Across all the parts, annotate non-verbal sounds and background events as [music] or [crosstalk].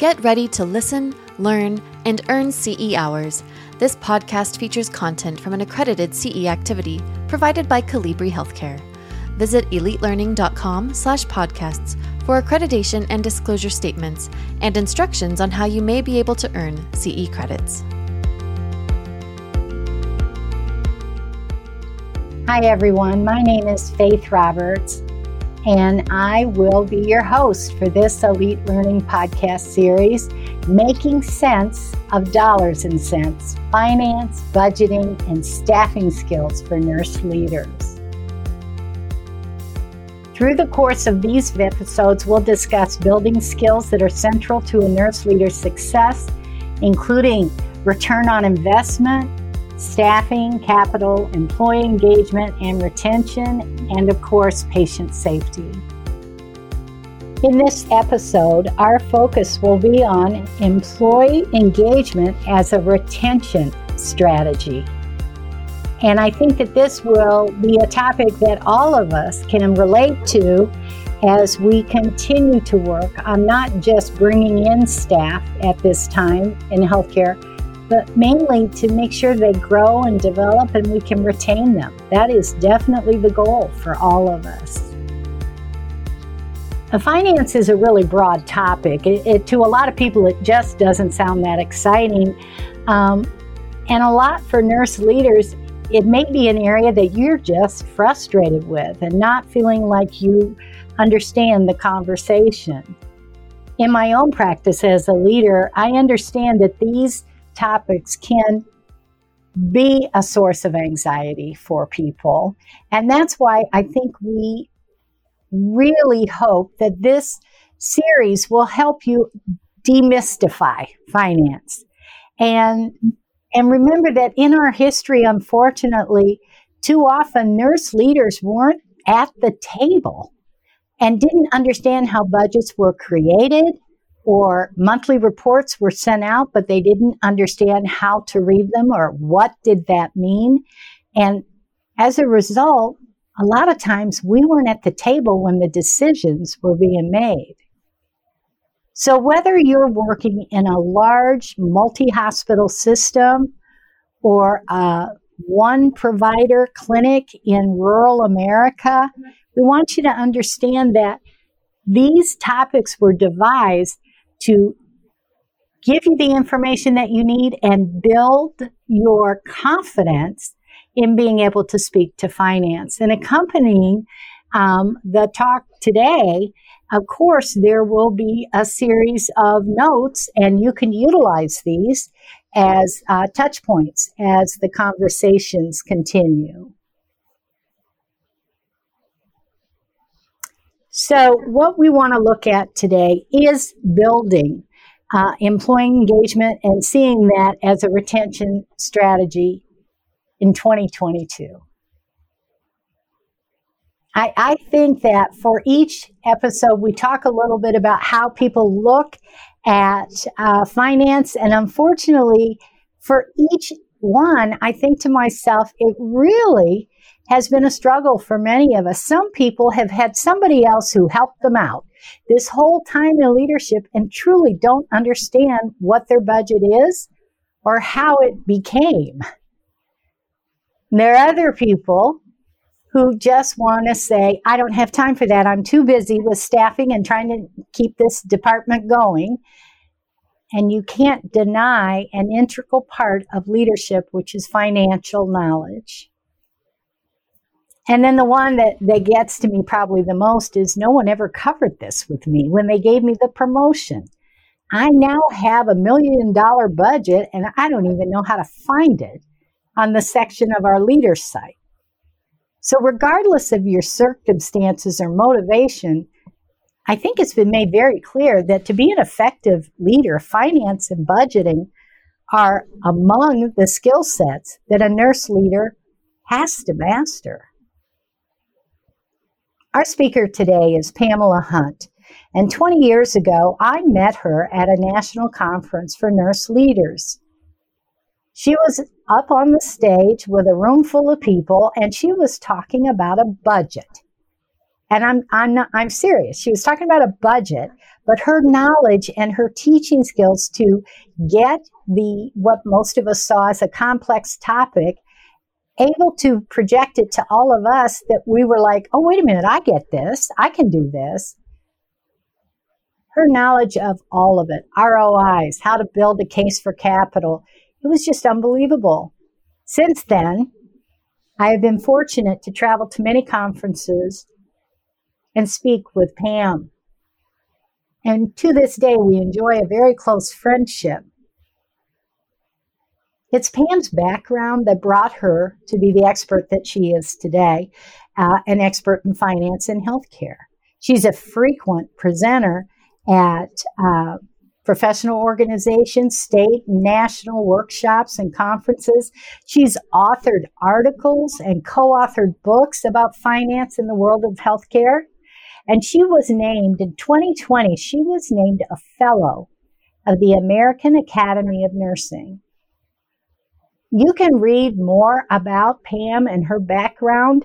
Get ready to listen, learn, and earn CE hours. This podcast features content from an accredited CE activity provided by Colibri Healthcare. Visit elitelearning.com slash podcasts for accreditation and disclosure statements and instructions on how you may be able to earn CE credits. Hi, everyone. My name is Faith Roberts, and I will be your host for this Elite Learning podcast series, Making Sense of Dollars and Cents Finance, Budgeting, and Staffing Skills for Nurse Leaders. Through the course of these episodes, we'll discuss building skills that are central to a nurse leader's success, including return on investment, staffing, capital, employee engagement and retention, and of course, patient safety. In this episode, our focus will be on employee engagement as a retention strategy. And I think that this will be a topic that all of us can relate to as we continue to work on not just bringing in staff at this time in healthcare, but mainly to make sure they grow and develop and we can retain them. That is definitely the goal for all of us. finance is a really broad topic. It, it, to a lot of people, it just doesn't sound that exciting. Um, and a lot for nurse leaders, it may be an area that you're just frustrated with and not feeling like you understand the conversation. In my own practice as a leader, I understand that these topics can be a source of anxiety for people. And that's why I think we really hope that this series will help you demystify finance. And and remember that in our history unfortunately too often nurse leaders weren't at the table and didn't understand how budgets were created or monthly reports were sent out, but they didn't understand how to read them or what did that mean. And as a result, a lot of times we weren't at the table when the decisions were being made. So whether you're working in a large multi-hospital system or a one provider clinic in rural America, we want you to understand that these topics were devised to give you the information that you need and build your confidence in being able to speak to finance. And accompanying um, the talk today, of course, there will be a series of notes, and you can utilize these as uh, touch points as the conversations continue. So, what we want to look at today is building uh, employee engagement and seeing that as a retention strategy in 2022. I, I, think that for each episode, we talk a little bit about how people look at uh, finance. And unfortunately, for each one, I think to myself, it really has been a struggle for many of us. Some people have had somebody else who helped them out this whole time in leadership and truly don't understand what their budget is or how it became. there are other people who just want to say, I don't have time for that. I'm too busy with staffing and trying to keep this department going. And you can't deny an integral part of leadership, which is financial knowledge. And then the one that, that gets to me probably the most is no one ever covered this with me when they gave me the promotion. I now have a million dollar budget and I don't even know how to find it on the section of our leaders site. So, regardless of your circumstances or motivation, I think it's been made very clear that to be an effective leader, finance and budgeting are among the skill sets that a nurse leader has to master. Our speaker today is Pamela Hunt. And 20 years ago, I met her at a national conference for nurse leaders. She was up on the stage with a room full of people and she was talking about a budget. And I'm, I'm, not, I'm serious. She was talking about a budget, but her knowledge and her teaching skills to get the, what most of us saw as a complex topic, able to project it to all of us that we were like, oh, wait a minute, I get this. I can do this. Her knowledge of all of it, ROIs, how to build a case for capital, it was just unbelievable. Since then, I have been fortunate to travel to many conferences and speak with Pam. And to this day, we enjoy a very close friendship. It's Pam's background that brought her to be the expert that she is today, uh, an expert in finance and healthcare. She's a frequent presenter at uh, professional organizations, state national workshops and conferences. She's authored articles and co authored books about finance in the world of healthcare. And she was named in 2020, she was named a fellow of the American Academy of Nursing. You can read more about Pam and her background,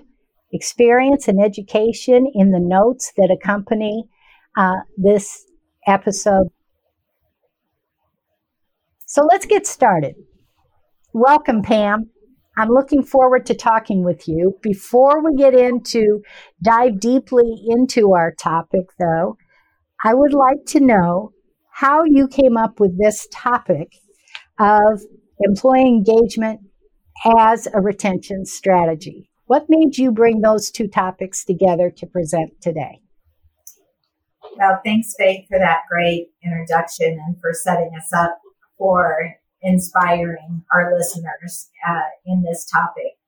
experience, and education in the notes that accompany uh, this episode so let's get started. Welcome, Pam. I'm looking forward to talking with you. Before we get into dive deeply into our topic, though, I would like to know how you came up with this topic of employee engagement as a retention strategy. What made you bring those two topics together to present today? Well, thanks, Faith, for that great introduction and for setting us up for inspiring our listeners uh, in this topic.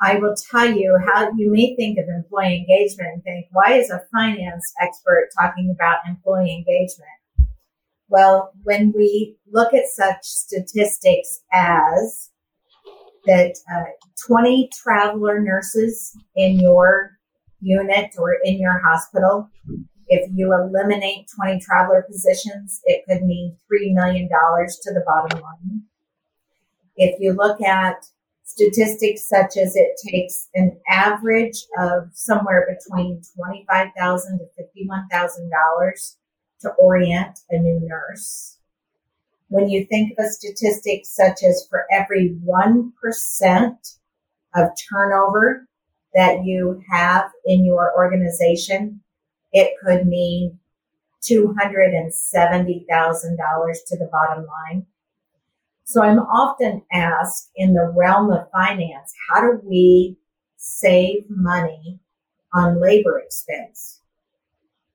I will tell you how you may think of employee engagement and think, why is a finance expert talking about employee engagement? Well, when we look at such statistics as that uh, 20 traveler nurses in your unit or in your hospital if you eliminate 20 traveler positions, it could mean $3 million to the bottom line. If you look at statistics such as it takes an average of somewhere between 25,000 to $51,000 to orient a new nurse. When you think of a statistic such as for every 1% of turnover that you have in your organization, it could mean $270,000 to the bottom line. So I'm often asked in the realm of finance, how do we save money on labor expense?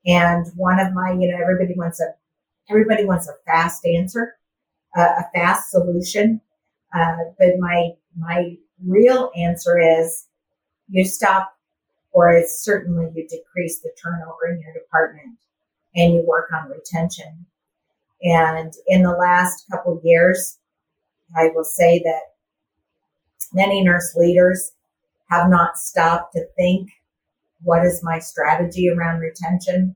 And one of my, you know, everybody wants a, everybody wants a fast answer, uh, a fast solution. Uh, but my, my real answer is you stop or it's certainly you decrease the turnover in your department and you work on retention. And in the last couple years, I will say that many nurse leaders have not stopped to think, what is my strategy around retention?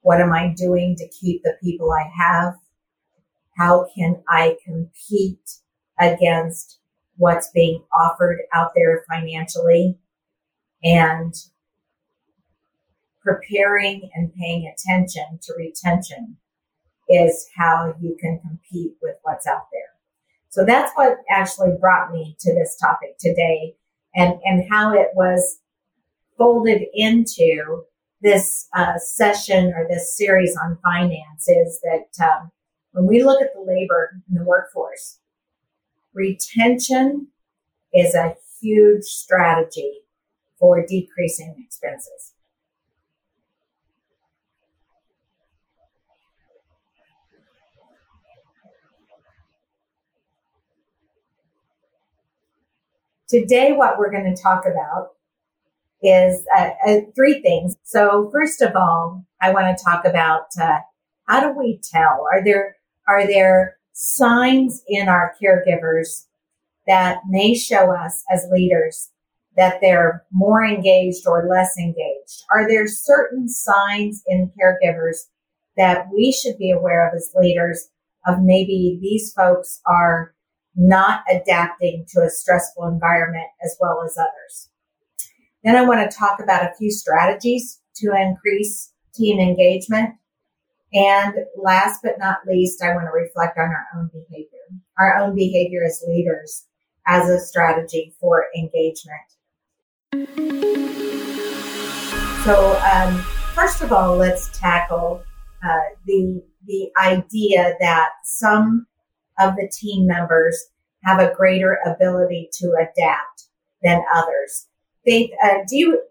What am I doing to keep the people I have? How can I compete against what's being offered out there financially? and preparing and paying attention to retention is how you can compete with what's out there. So that's what actually brought me to this topic today and, and how it was folded into this uh, session or this series on finance is that um, when we look at the labor in the workforce, retention is a huge strategy for decreasing expenses. Today, what we're going to talk about is uh, uh, three things. So, first of all, I want to talk about uh, how do we tell? Are there are there signs in our caregivers that may show us as leaders that they're more engaged or less engaged? Are there certain signs in caregivers that we should be aware of as leaders of maybe these folks are not adapting to a stressful environment as well as others? Then I want to talk about a few strategies to increase team engagement. And last but not least, I want to reflect on our own behavior, our own behavior as leaders as a strategy for engagement. So, um, first of all, let's tackle uh, the the idea that some of the team members have a greater ability to adapt than others. Faith, uh, do you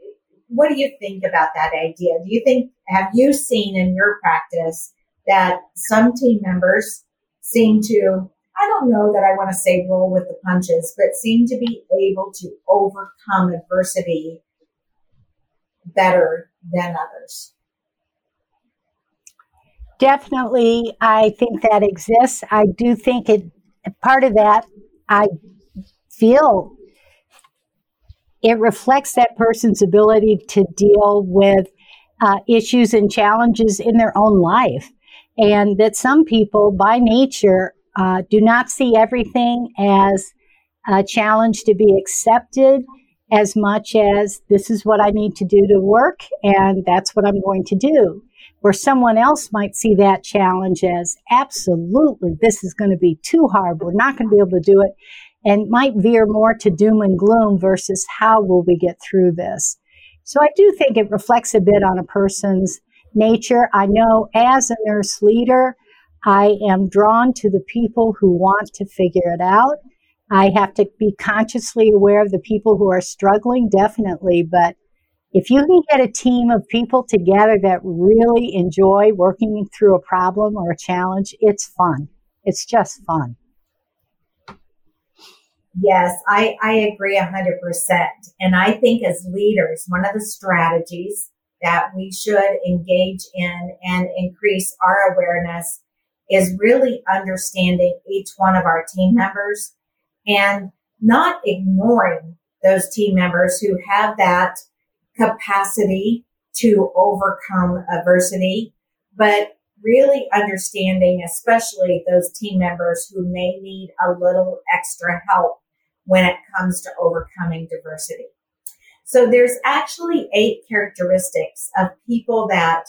what do you think about that idea? Do you think have you seen in your practice that some team members seem to I don't know that I want to say roll with the punches, but seem to be able to overcome adversity better than others. Definitely, I think that exists. I do think it, part of that, I feel it reflects that person's ability to deal with uh, issues and challenges in their own life. And that some people, by nature, uh, do not see everything as a challenge to be accepted as much as this is what I need to do to work and that's what I'm going to do. Where someone else might see that challenge as absolutely, this is going to be too hard. We're not going to be able to do it and might veer more to doom and gloom versus how will we get through this. So I do think it reflects a bit on a person's nature. I know as a nurse leader, I am drawn to the people who want to figure it out I have to be consciously aware of the people who are struggling, definitely. But if you can get a team of people together that really enjoy working through a problem or a challenge, it's fun. It's just fun. Yes, I, I agree 100%. And I think as leaders, one of the strategies that we should engage in and increase our awareness is really understanding each one of our team members and not ignoring those team members who have that capacity to overcome adversity, but really understanding, especially those team members who may need a little extra help when it comes to overcoming diversity. So there's actually eight characteristics of people that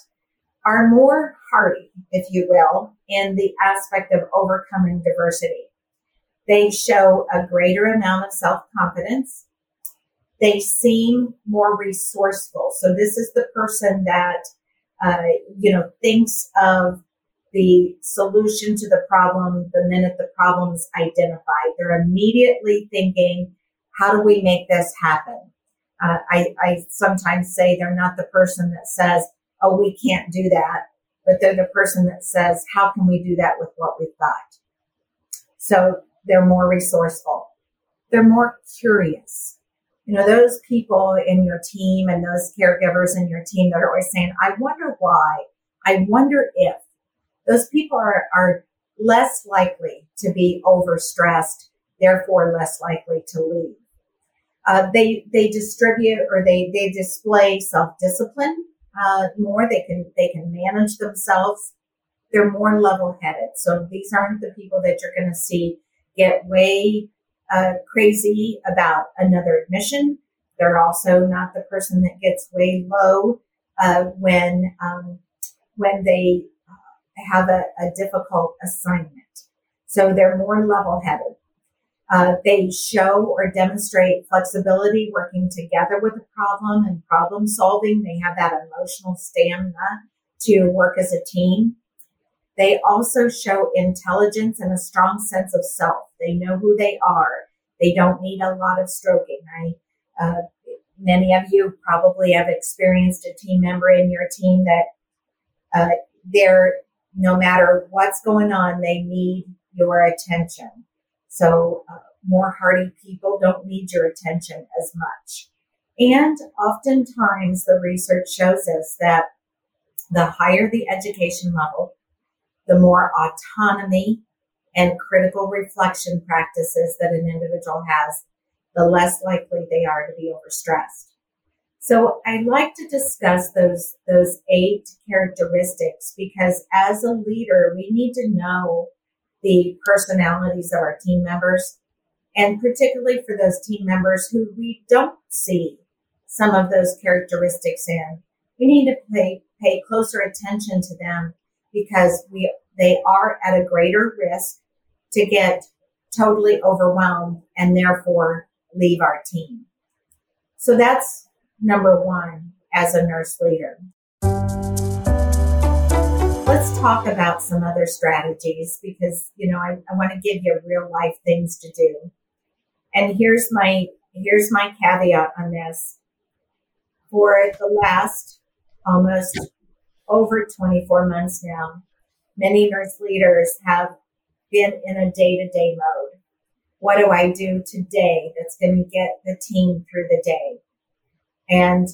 are more hardy, if you will, in the aspect of overcoming diversity. They show a greater amount of self confidence. They seem more resourceful. So this is the person that, uh, you know, thinks of the solution to the problem the minute the problem is identified. They're immediately thinking, how do we make this happen? Uh, I, I sometimes say they're not the person that says, oh, we can't do that, but they're the person that says, how can we do that with what we've got? So they're more resourceful. They're more curious. You know, those people in your team and those caregivers in your team that are always saying, I wonder why. I wonder if those people are, are less likely to be overstressed, therefore less likely to leave. Uh, they they distribute or they they display self discipline uh, more. They can they can manage themselves. They're more level headed. So these aren't the people that you're going to see get way uh, crazy about another admission. They're also not the person that gets way low uh, when um, when they have a, a, difficult assignment. So they're more level-headed. Uh, they show or demonstrate flexibility, working together with a problem and problem solving. They have that emotional stamina to work as a team. They also show intelligence and a strong sense of self. They know who they are. They don't need a lot of stroking. I, uh, many of you probably have experienced a team member in your team that uh, they're no matter what's going on, they need your attention. So uh, more hardy people don't need your attention as much. And oftentimes the research shows us that the higher the education level, the more autonomy and critical reflection practices that an individual has, the less likely they are to be overstressed. So I like to discuss those, those eight characteristics because as a leader, we need to know the personalities of our team members and particularly for those team members who we don't see some of those characteristics in. We need to pay, pay closer attention to them because we, they are at a greater risk to get totally overwhelmed and therefore leave our team. So that's number one as a nurse leader. Let's talk about some other strategies because, you know, I, I want to give you real life things to do. And here's my, here's my caveat on this. For the last almost over 24 months now, many nurse leaders have been in a day to day mode. What do I do today that's going to get the team through the day? And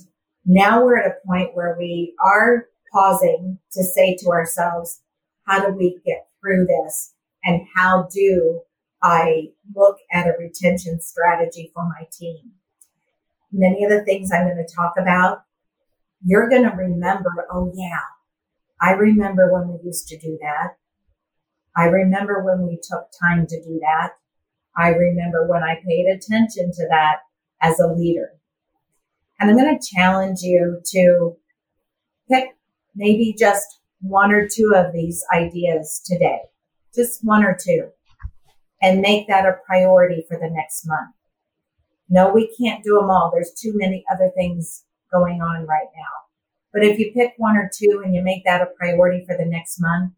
now we're at a point where we are pausing to say to ourselves, how do we get through this? And how do I look at a retention strategy for my team? Many of the things I'm going to talk about, you're going to remember, oh yeah, I remember when we used to do that. I remember when we took time to do that. I remember when I paid attention to that as a leader. And I'm going to challenge you to pick maybe just one or two of these ideas today, just one or two, and make that a priority for the next month. No, we can't do them all. There's too many other things going on right now. But if you pick one or two and you make that a priority for the next month,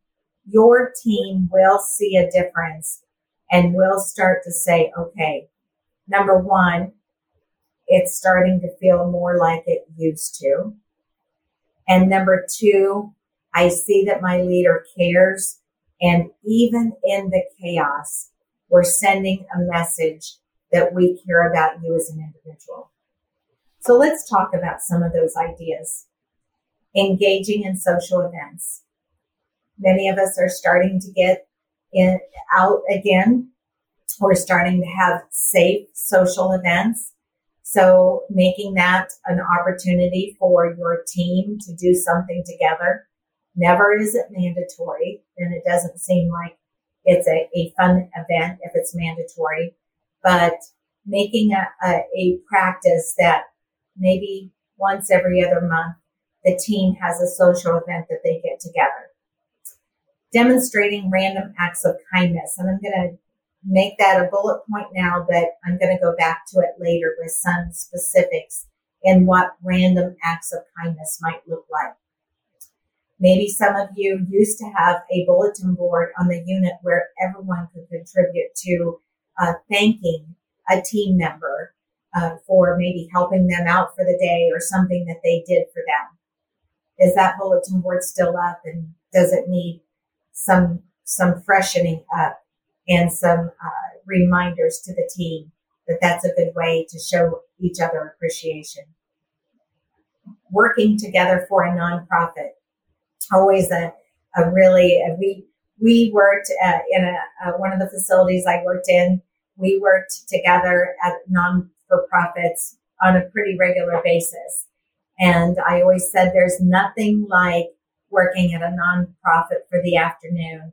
your team will see a difference and will start to say, okay, number one, it's starting to feel more like it used to. And number two, I see that my leader cares. And even in the chaos, we're sending a message that we care about you as an individual. So let's talk about some of those ideas. Engaging in social events. Many of us are starting to get in, out again. We're starting to have safe social events. So making that an opportunity for your team to do something together. Never is it mandatory and it doesn't seem like it's a, a fun event if it's mandatory, but making a, a, a practice that maybe once every other month the team has a social event that they get together. Demonstrating random acts of kindness. And I'm going to make that a bullet point now, but I'm going to go back to it later with some specifics and what random acts of kindness might look like. Maybe some of you used to have a bulletin board on the unit where everyone could contribute to uh, thanking a team member uh, for maybe helping them out for the day or something that they did for them. Is that bulletin board still up and does it need some some freshening up? And some uh, reminders to the team that that's a good way to show each other appreciation. Working together for a nonprofit, always a, a really, a, we, we worked uh, in a, uh, one of the facilities I worked in. We worked together at non for profits on a pretty regular basis. And I always said there's nothing like working at a nonprofit for the afternoon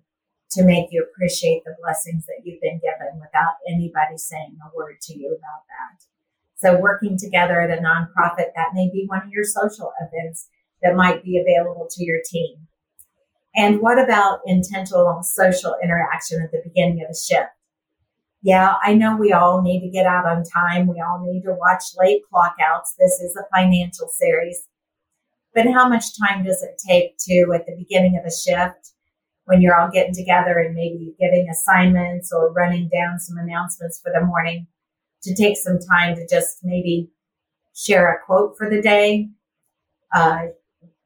to make you appreciate the blessings that you've been given without anybody saying a word to you about that. So working together at a nonprofit, that may be one of your social events that might be available to your team. And what about intentional social interaction at the beginning of the shift? Yeah, I know we all need to get out on time. We all need to watch late clockouts. This is a financial series. But how much time does it take to, at the beginning of a shift, when you're all getting together and maybe giving assignments or running down some announcements for the morning to take some time to just maybe share a quote for the day, uh,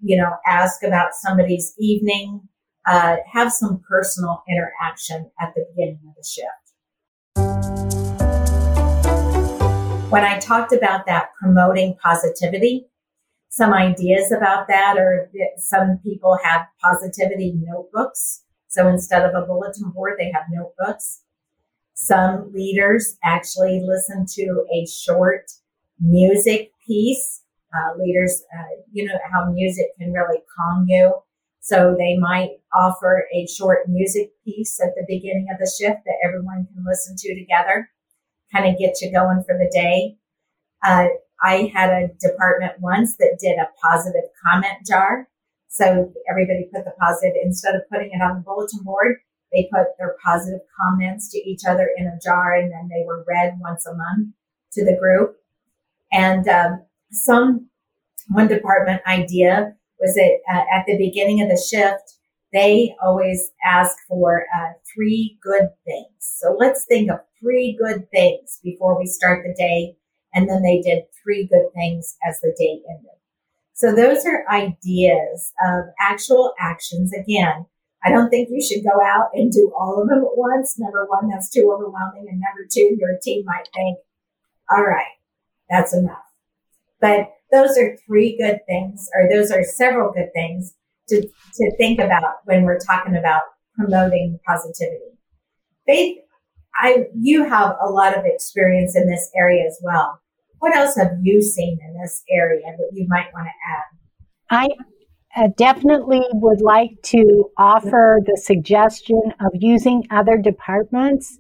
you know, ask about somebody's evening, uh, have some personal interaction at the beginning of the shift. When I talked about that promoting positivity, some ideas about that or some people have positivity notebooks. So instead of a bulletin board, they have notebooks. Some leaders actually listen to a short music piece. Uh, leaders, uh, you know how music can really calm you. So they might offer a short music piece at the beginning of the shift that everyone can listen to together, kind of get you going for the day. Uh, I had a department once that did a positive comment jar. So everybody put the positive, instead of putting it on the bulletin board, they put their positive comments to each other in a jar and then they were read once a month to the group. And um, some, one department idea was that uh, at the beginning of the shift, they always ask for uh, three good things. So let's think of three good things before we start the day. And then they did three good things as the day ended. So those are ideas of actual actions. Again, I don't think you should go out and do all of them at once. Number one, that's too overwhelming. And number two, your team might think, all right, that's enough. But those are three good things, or those are several good things to, to think about when we're talking about promoting positivity. Faith, I, you have a lot of experience in this area as well. What else have you seen in this area that you might want to add? I uh, definitely would like to offer the suggestion of using other departments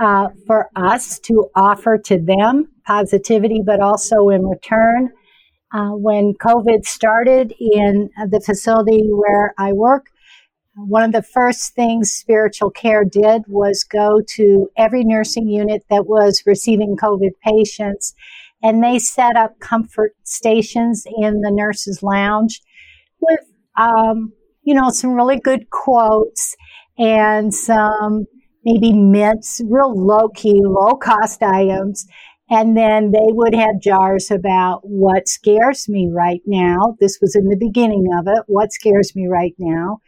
uh, for us to offer to them positivity, but also in return. Uh, when COVID started in the facility where I work, one of the first things spiritual care did was go to every nursing unit that was receiving COVID patients, and they set up comfort stations in the nurses' lounge with, um, you know, some really good quotes and some maybe mints, real low key, low cost items. And then they would have jars about what scares me right now. This was in the beginning of it. What scares me right now?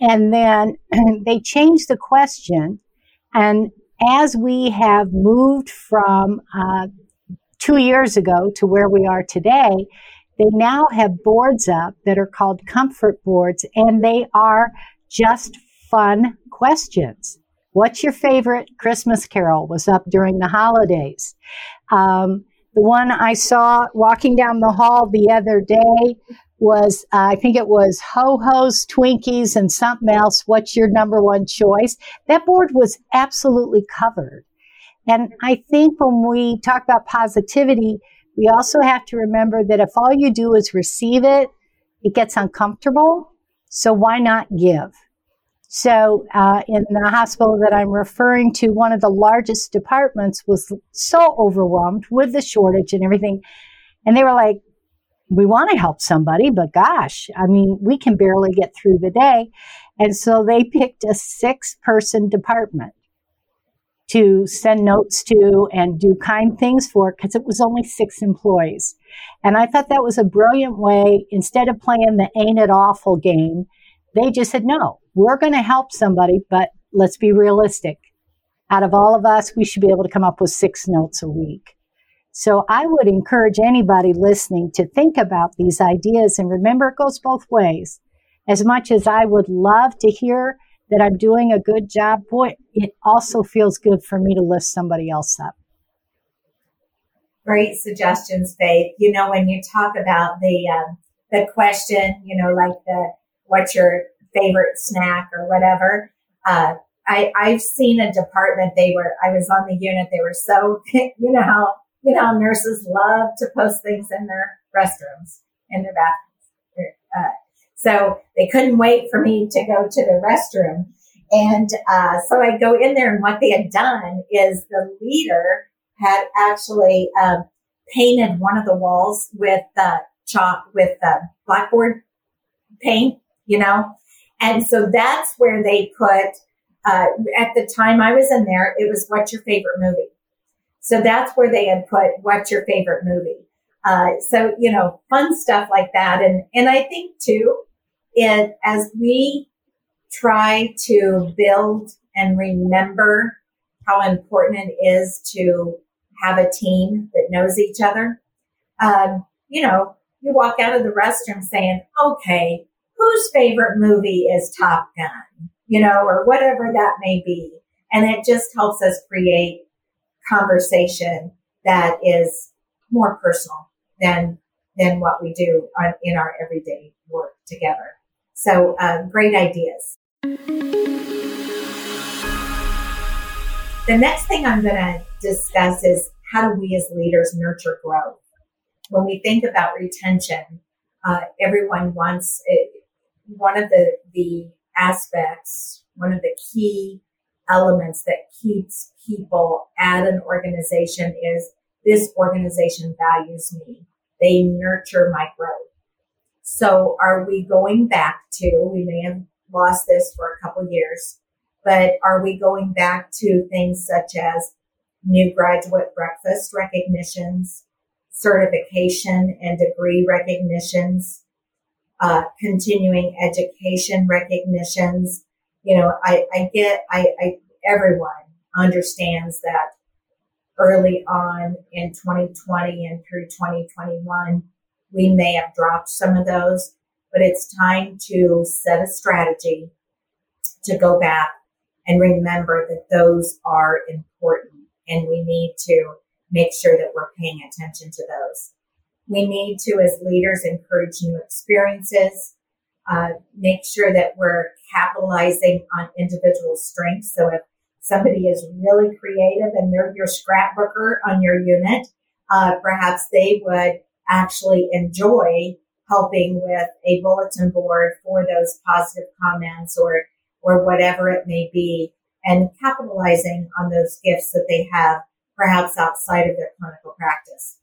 And then [clears throat] they changed the question. And as we have moved from uh, two years ago to where we are today, they now have boards up that are called comfort boards, and they are just fun questions. What's your favorite Christmas carol? Was up during the holidays. Um, the one I saw walking down the hall the other day was, uh, I think it was Ho Ho's, Twinkies, and something else. What's your number one choice? That board was absolutely covered. And I think when we talk about positivity, we also have to remember that if all you do is receive it, it gets uncomfortable. So why not give? So, uh, in the hospital that I'm referring to, one of the largest departments was so overwhelmed with the shortage and everything. And they were like, we want to help somebody, but gosh, I mean, we can barely get through the day. And so they picked a six person department to send notes to and do kind things for because it was only six employees. And I thought that was a brilliant way, instead of playing the ain't it awful game, they just said, no, we're going to help somebody, but let's be realistic. Out of all of us, we should be able to come up with six notes a week. So I would encourage anybody listening to think about these ideas and remember it goes both ways. As much as I would love to hear that I'm doing a good job, boy, it also feels good for me to lift somebody else up. Great suggestions, Faith. You know, when you talk about the um, the question, you know, like the what's your favorite snack or whatever. Uh, I, I've seen a department, they were, I was on the unit, they were so, [laughs] you know how, you know, nurses love to post things in their restrooms, in their bathrooms. Uh, so they couldn't wait for me to go to the restroom. And uh, so I go in there, and what they had done is the leader had actually um, painted one of the walls with the chalk with the blackboard paint, you know, and so that's where they put, uh, at the time I was in there, it was what's your favorite movie? So that's where they had put what's your favorite movie? Uh, so, you know, fun stuff like that. And, and I think too, it, as we try to build and remember how important it is to have a team that knows each other. Um, you know, you walk out of the restroom saying, okay, whose favorite movie is Top Gun, you know, or whatever that may be. And it just helps us create conversation that is more personal than than what we do on, in our everyday work together. So, uh, great ideas. The next thing I'm going to discuss is how do we as leaders nurture growth? when we think about retention, uh, everyone wants it, one of the, the aspects, one of the key elements that keeps people at an organization is this organization values me. They nurture my growth. So are we going back to, we may have lost this for a couple years, but are we going back to things such as new graduate breakfast recognitions, certification and degree recognitions, uh, continuing education recognitions. You know, I, I get, I, I, everyone understands that early on in 2020 and through 2021, we may have dropped some of those, but it's time to set a strategy to go back and remember that those are important and we need to make sure that we're paying attention to those. We need to, as leaders, encourage new experiences, uh, make sure that we're capitalizing on individual strengths. So if somebody is really creative and they're your scrapbooker on your unit, uh, perhaps they would actually enjoy helping with a bulletin board for those positive comments or or whatever it may be and capitalizing on those gifts that they have perhaps outside of their clinical practice.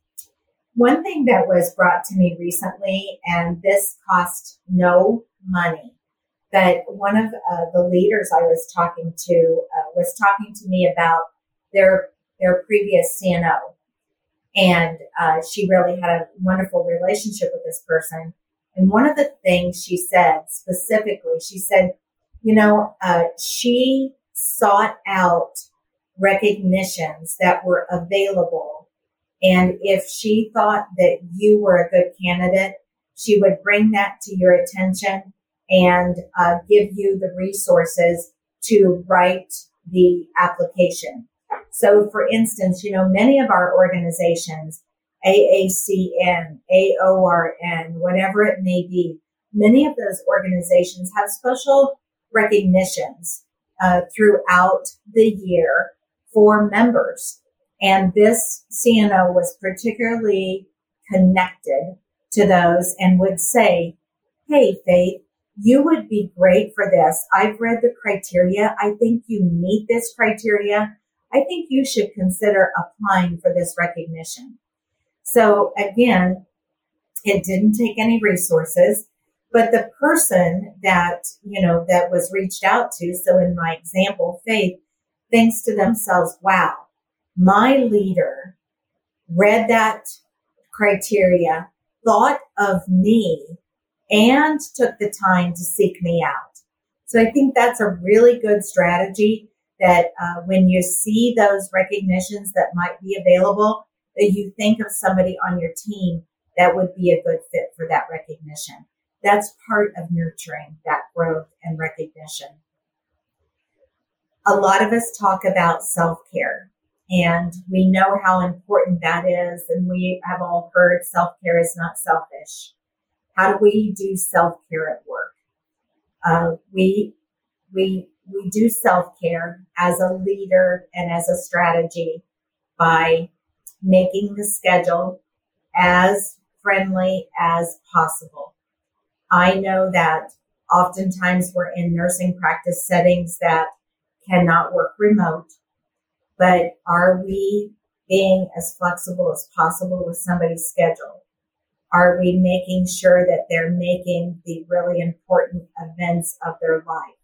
One thing that was brought to me recently, and this cost no money, but one of uh, the leaders I was talking to uh, was talking to me about their their previous CNO, and uh, she really had a wonderful relationship with this person. And one of the things she said specifically, she said, you know, uh, she sought out recognitions that were available. And if she thought that you were a good candidate, she would bring that to your attention and uh, give you the resources to write the application. So, for instance, you know, many of our organizations, AACN, AORN, whatever it may be, many of those organizations have special recognitions uh, throughout the year for members. And this CNO was particularly connected to those and would say, Hey, Faith, you would be great for this. I've read the criteria. I think you meet this criteria. I think you should consider applying for this recognition. So again, it didn't take any resources, but the person that, you know, that was reached out to, so in my example, Faith, thinks to themselves, wow, my leader read that criteria, thought of me, and took the time to seek me out. So I think that's a really good strategy that uh, when you see those recognitions that might be available, that you think of somebody on your team that would be a good fit for that recognition. That's part of nurturing that growth and recognition a lot of us talk about self care and we know how important that is. And we have all heard self care is not selfish. How do we do self care at work? Uh, we, we, we do self care as a leader and as a strategy by making the schedule as friendly as possible. I know that oftentimes we're in nursing practice settings that cannot work remote, but are we being as flexible as possible with somebody's schedule? Are we making sure that they're making the really important events of their life?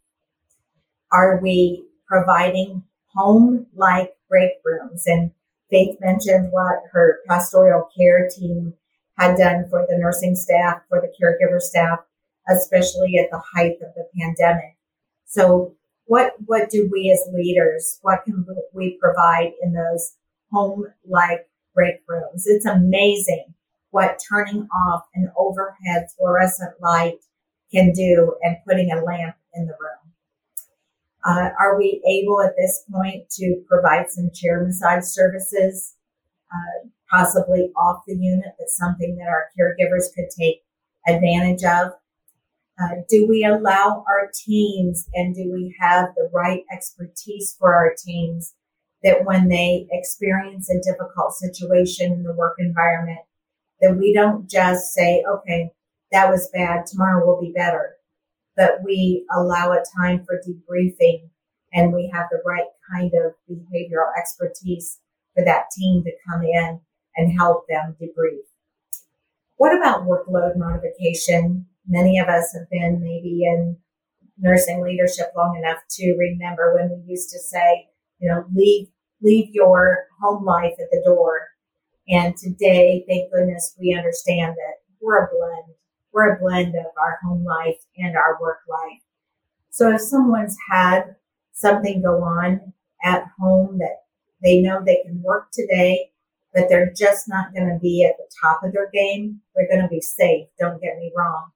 Are we providing home like break rooms? And Faith mentioned what her pastoral care team had done for the nursing staff, for the caregiver staff, especially at the height of the pandemic. So what what do we as leaders what can we provide in those home like break rooms? It's amazing what turning off an overhead fluorescent light can do and putting a lamp in the room. Uh, are we able at this point to provide some chair massage services uh, possibly off the unit that's something that our caregivers could take advantage of uh, do we allow our teams and do we have the right expertise for our teams that when they experience a difficult situation in the work environment, that we don't just say, okay, that was bad, tomorrow will be better, but we allow a time for debriefing and we have the right kind of behavioral expertise for that team to come in and help them debrief. What about workload modification? Many of us have been maybe in nursing leadership long enough to remember when we used to say, you know, leave leave your home life at the door. And today, thank goodness, we understand that we're a blend. We're a blend of our home life and our work life. So if someone's had something go on at home that they know they can work today, but they're just not going to be at the top of their game, they're going to be safe. Don't get me wrong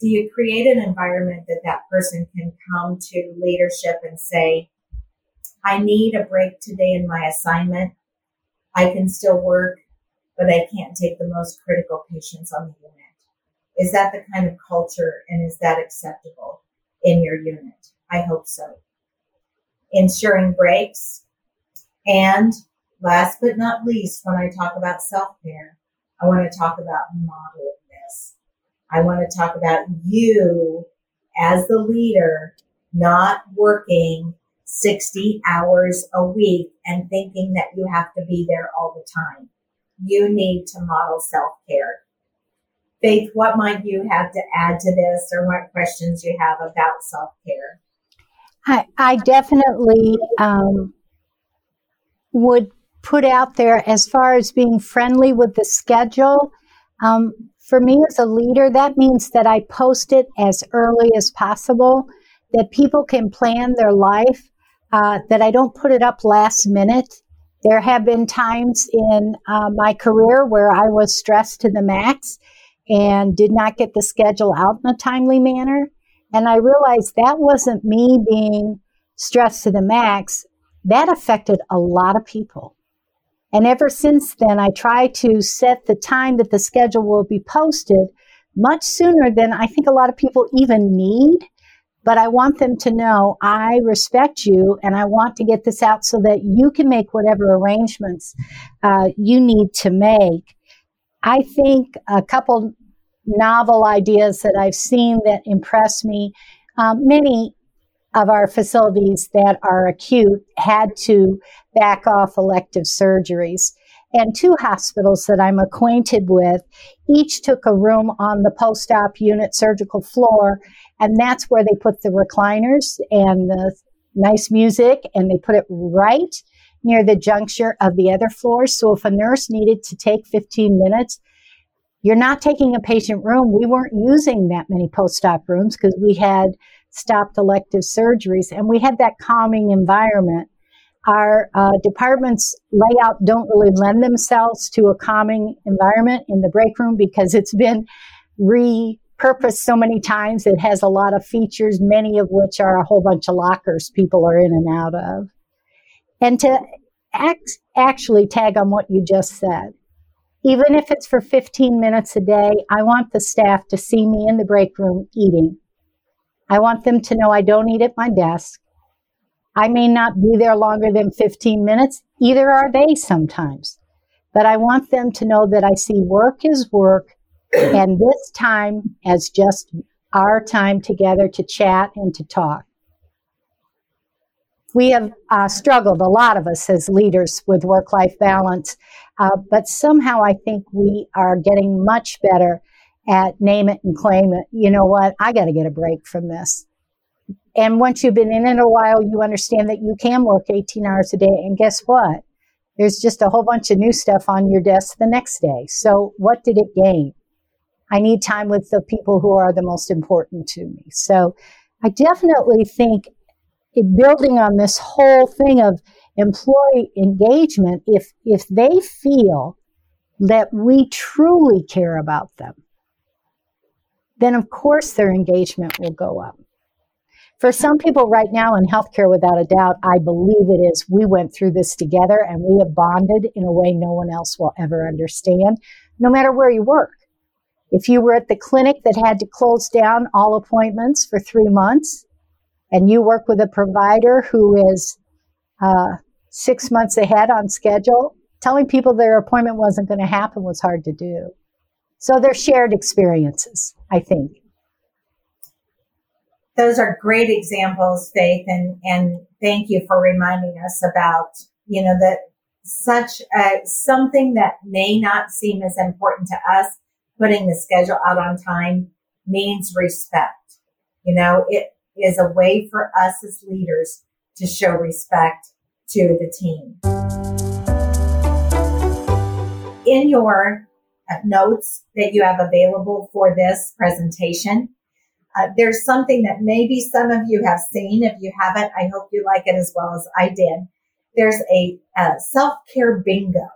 do you create an environment that that person can come to leadership and say, I need a break today in my assignment. I can still work, but I can't take the most critical patients on the unit. Is that the kind of culture and is that acceptable in your unit? I hope so. Ensuring breaks. And last but not least, when I talk about self care, I want to talk about modeling I want to talk about you as the leader, not working 60 hours a week and thinking that you have to be there all the time. You need to model self care. Faith, what might you have to add to this or what questions you have about self care? I, I definitely um, would put out there as far as being friendly with the schedule. Um, for me as a leader, that means that I post it as early as possible, that people can plan their life, uh, that I don't put it up last minute. There have been times in uh, my career where I was stressed to the max and did not get the schedule out in a timely manner. And I realized that wasn't me being stressed to the max. That affected a lot of people. And ever since then, I try to set the time that the schedule will be posted much sooner than I think a lot of people even need. But I want them to know I respect you and I want to get this out so that you can make whatever arrangements uh, you need to make. I think a couple novel ideas that I've seen that impress me. Um, many of our facilities that are acute had to back off elective surgeries. And two hospitals that I'm acquainted with each took a room on the post op unit surgical floor, and that's where they put the recliners and the nice music, and they put it right near the juncture of the other floors. So if a nurse needed to take 15 minutes, you're not taking a patient room. We weren't using that many post op rooms because we had stopped elective surgeries. And we had that calming environment. Our uh, department's layout don't really lend themselves to a calming environment in the break room because it's been repurposed so many times. It has a lot of features, many of which are a whole bunch of lockers people are in and out of. And to act, actually tag on what you just said, even if it's for 15 minutes a day, I want the staff to see me in the break room eating I want them to know I don't eat at my desk. I may not be there longer than 15 minutes. Either are they sometimes. But I want them to know that I see work as work [clears throat] and this time as just our time together to chat and to talk. We have uh, struggled, a lot of us as leaders, with work life balance, uh, but somehow I think we are getting much better at name it and claim it. You know what? I got to get a break from this. And once you've been in it a while, you understand that you can work 18 hours a day. And guess what? There's just a whole bunch of new stuff on your desk the next day. So what did it gain? I need time with the people who are the most important to me. So I definitely think building on this whole thing of employee engagement, if, if they feel that we truly care about them, then of course their engagement will go up. For some people right now in healthcare, without a doubt, I believe it is we went through this together and we have bonded in a way no one else will ever understand, no matter where you work. If you were at the clinic that had to close down all appointments for three months, and you work with a provider who is uh, six months ahead on schedule, telling people their appointment wasn't going to happen was hard to do. So they're shared experiences, I think. Those are great examples, Faith, and, and thank you for reminding us about, you know, that such a, something that may not seem as important to us, putting the schedule out on time means respect. You know, it is a way for us as leaders to show respect to the team. In your notes that you have available for this presentation, uh, there's something that maybe some of you have seen. If you haven't, I hope you like it as well as I did. There's a, a self-care bingo.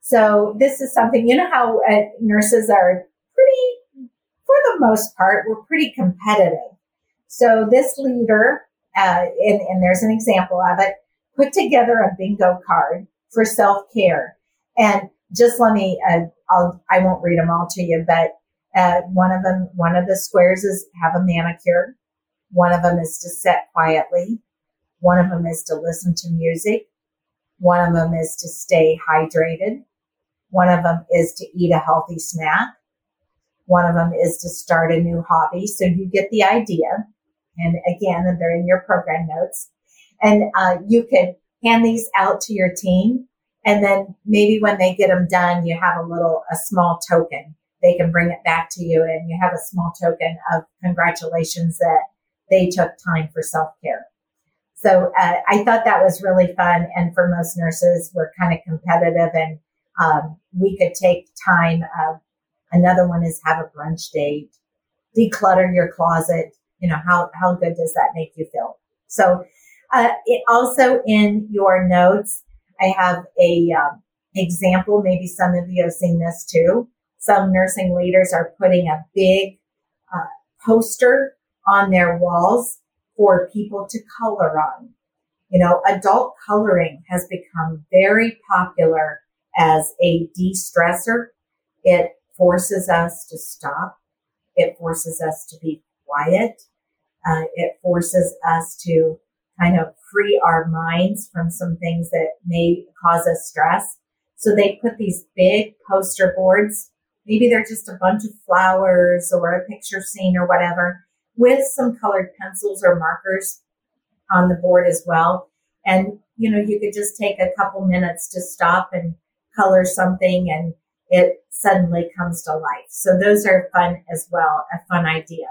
So this is something, you know how uh, nurses are pretty, for the most part, we're pretty competitive. So this leader, uh, and, and there's an example of it, put together a bingo card for self-care. And just let me, uh, I'll, I won't read them all to you, but uh, one of them, one of the squares is have a manicure. One of them is to sit quietly. One of them is to listen to music. One of them is to stay hydrated. One of them is to eat a healthy snack. One of them is to start a new hobby. So you get the idea. And again, they're in your program notes. And uh, you could hand these out to your team. And then maybe when they get them done, you have a little, a small token. They can bring it back to you and you have a small token of congratulations that they took time for self care. So uh, I thought that was really fun. And for most nurses, we're kind of competitive and um, we could take time. Another one is have a brunch date, declutter your closet. You know, how, how good does that make you feel? So uh, it also in your notes, I have a um, example. Maybe some of you have seen this too. Some nursing leaders are putting a big uh, poster on their walls for people to color on. You know, adult coloring has become very popular as a de-stressor. It forces us to stop. It forces us to be quiet. Uh, it forces us to kind of free our minds from some things that may cause us stress. So they put these big poster boards. Maybe they're just a bunch of flowers or a picture scene or whatever with some colored pencils or markers on the board as well. And, you know, you could just take a couple minutes to stop and color something and it suddenly comes to life. So those are fun as well, a fun idea.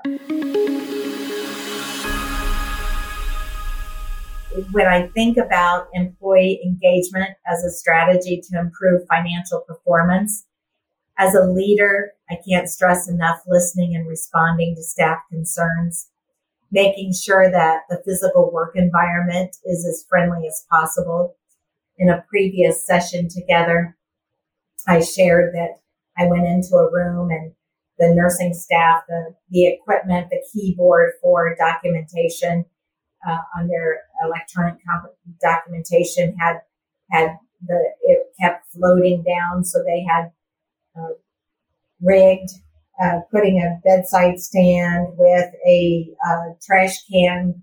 When I think about employee engagement as a strategy to improve financial performance, as a leader, I can't stress enough listening and responding to staff concerns, making sure that the physical work environment is as friendly as possible. In a previous session together, I shared that I went into a room and the nursing staff, the, the equipment, the keyboard for documentation uh, on their electronic comp- documentation had had the it kept floating down, so they had uh, rigged, uh, putting a bedside stand with a uh, trash can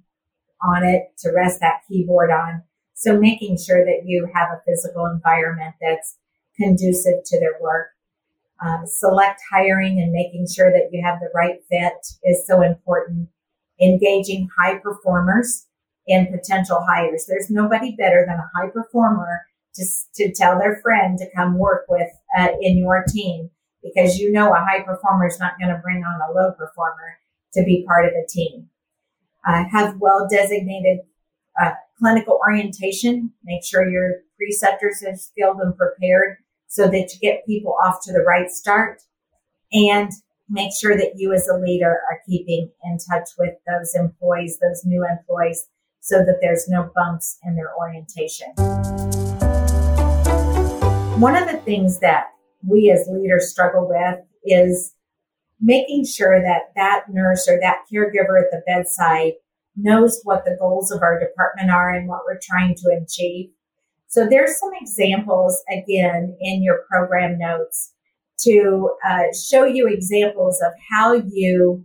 on it to rest that keyboard on. So making sure that you have a physical environment that's conducive to their work. Um, select hiring and making sure that you have the right fit is so important. Engaging high performers and potential hires. There's nobody better than a high performer to, to tell their friend to come work with uh, in your team because you know a high performer is not going to bring on a low performer to be part of the team. Uh, have well designated uh, clinical orientation. Make sure your preceptors are skilled and prepared so that you get people off to the right start. And make sure that you as a leader are keeping in touch with those employees, those new employees, so that there's no bumps in their orientation. One of the things that we as leaders struggle with is making sure that that nurse or that caregiver at the bedside knows what the goals of our department are and what we're trying to achieve. So there's some examples again in your program notes to uh, show you examples of how you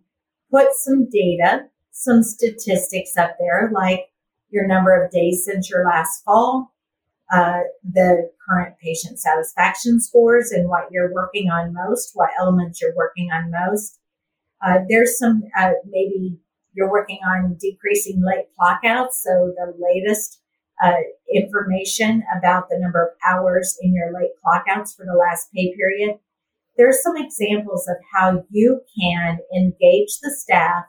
put some data, some statistics up there, like your number of days since your last fall, uh, the current patient satisfaction scores and what you're working on most, what elements you're working on most. Uh, there's some uh, maybe you're working on decreasing late clockouts, so the latest uh, information about the number of hours in your late clockouts for the last pay period. There's some examples of how you can engage the staff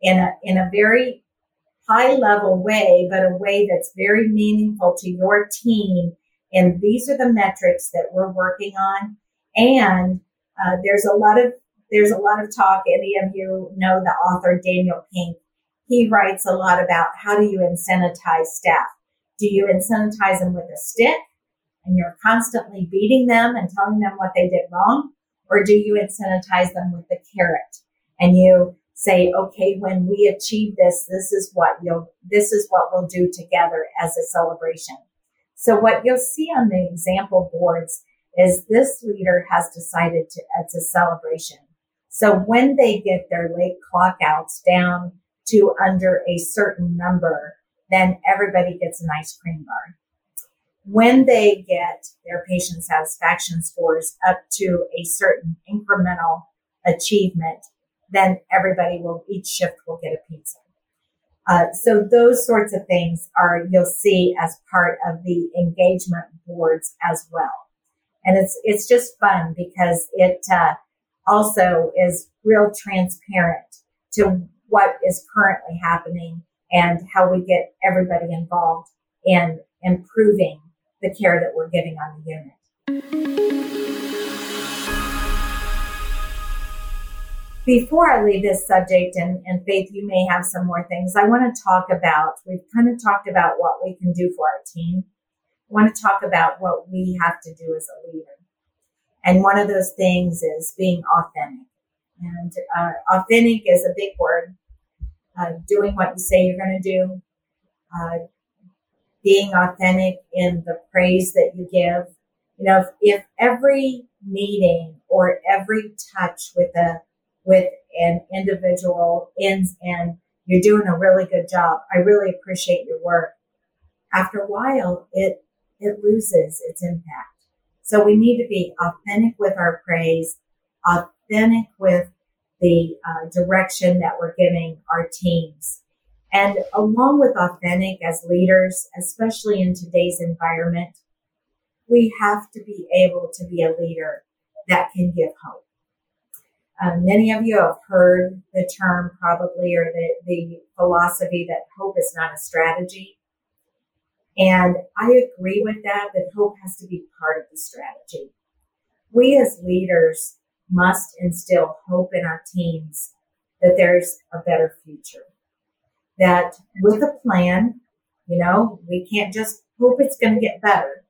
in a in a very high level way, but a way that's very meaningful to your team. And these are the metrics that we're working on. And uh, there's a lot of there's a lot of talk. Any of you know the author Daniel Pink. He writes a lot about how do you incentivize staff. Do you incentivize them with a stick and you're constantly beating them and telling them what they did wrong? Or do you incentivize them with the carrot and you say, okay, when we achieve this, this is what you'll, this is what we'll do together as a celebration. So what you'll see on the example boards is this leader has decided to, uh, it's a celebration. So when they get their late clock outs down to under a certain number, then everybody gets an ice cream bar. When they get their patient satisfaction scores up to a certain incremental achievement, then everybody will, each shift will get a pizza. Uh, so those sorts of things are, you'll see as part of the engagement boards as well. And it's, it's just fun because it, uh, also is real transparent to what is currently happening and how we get everybody involved in improving the care that we're giving on the unit. Before I leave this subject, and, and Faith, you may have some more things, I want to talk about, we've kind of talked about what we can do for our team. I want to talk about what we have to do as a leader. And one of those things is being authentic. And uh, authentic is a big word. Uh, doing what you say you're going to do, uh, being authentic in the praise that you give. You know, if, if every meeting or every touch with a with an individual ends and you're doing a really good job. I really appreciate your work. After a while, it it loses its impact. So we need to be authentic with our praise, authentic with the uh, direction that we're giving our teams. And along with authentic as leaders, especially in today's environment, we have to be able to be a leader that can give hope. Um, many of you have heard the term probably or the, the philosophy that hope is not a strategy. And I agree with that, that hope has to be part of the strategy. We as leaders must instill hope in our teams that there's a better future. That with a plan, you know, we can't just hope it's going to get better,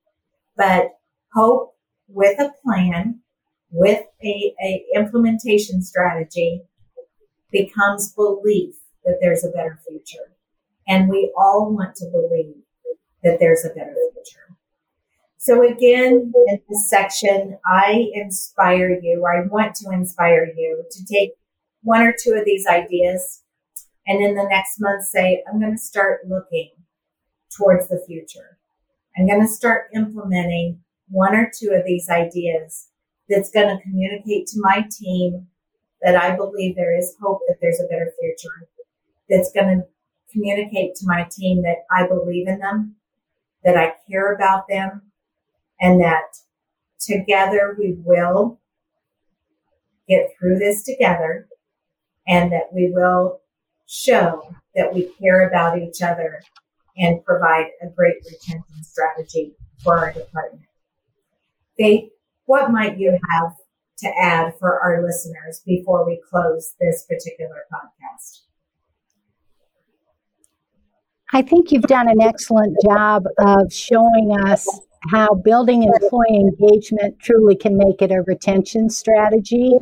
but hope with a plan, with a, a implementation strategy becomes belief that there's a better future. And we all want to believe that there's a better future. So again, in this section, I inspire you, I want to inspire you to take one or two of these ideas and in the next month say, I'm going to start looking towards the future. I'm going to start implementing one or two of these ideas that's going to communicate to my team that I believe there is hope that there's a better future. That's going to communicate to my team that I believe in them that I care about them, and that together we will get through this together, and that we will show that we care about each other and provide a great retention strategy for our department. Faith, what might you have to add for our listeners before we close this particular podcast? I think you've done an excellent job of showing us how building employee engagement truly can make it a retention strategy.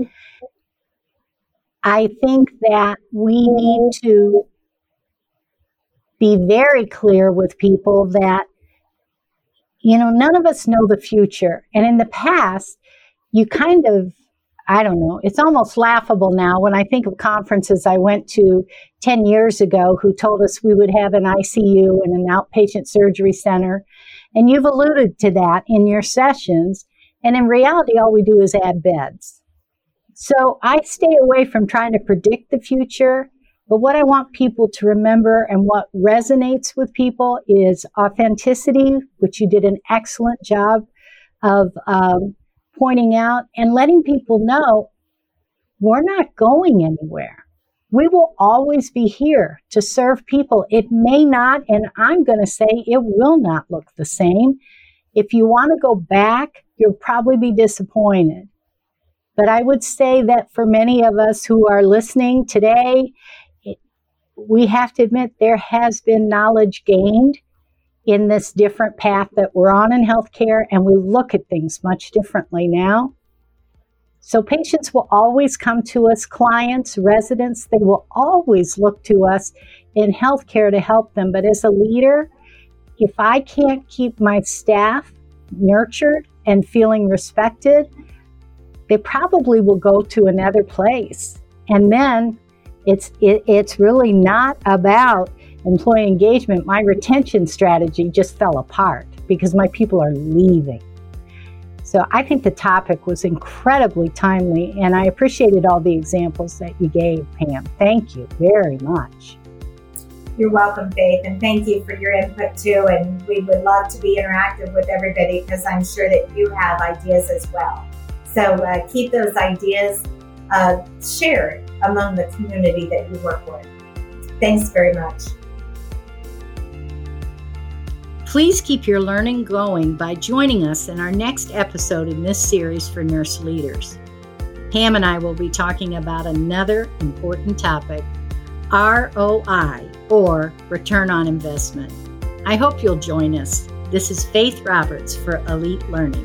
I think that we need to be very clear with people that, you know, none of us know the future. And in the past, you kind of I don't know. It's almost laughable now when I think of conferences I went to 10 years ago who told us we would have an ICU and an outpatient surgery center And you've alluded to that in your sessions. And in reality, all we do is add beds. So I stay away from trying to predict the future. But what I want people to remember and what resonates with people is authenticity, which you did an excellent job of um, pointing out and letting people know we're not going anywhere. We will always be here to serve people. It may not, and I'm going to say it will not look the same. If you want to go back, you'll probably be disappointed. But I would say that for many of us who are listening today, we have to admit there has been knowledge gained in this different path that we're on in healthcare, and we look at things much differently now. So patients will always come to us, clients, residents, they will always look to us in healthcare to help them. But as a leader, if I can't keep my staff nurtured and feeling respected, they probably will go to another place. And then it's it, it's really not about employee engagement. My retention strategy just fell apart because my people are leaving. So I think the topic was incredibly timely, and I appreciated all the examples that you gave, Pam. Thank you very much. You're welcome, Faith, and thank you for your input too. And we would love to be interactive with everybody because I'm sure that you have ideas as well. So uh, keep those ideas uh, shared among the community that you work with. Thanks very much. Please keep your learning going by joining us in our next episode in this series for nurse leaders. Pam and I will be talking about another important topic ROI, or Return on Investment. I hope you'll join us. This is Faith Roberts for Elite Learning.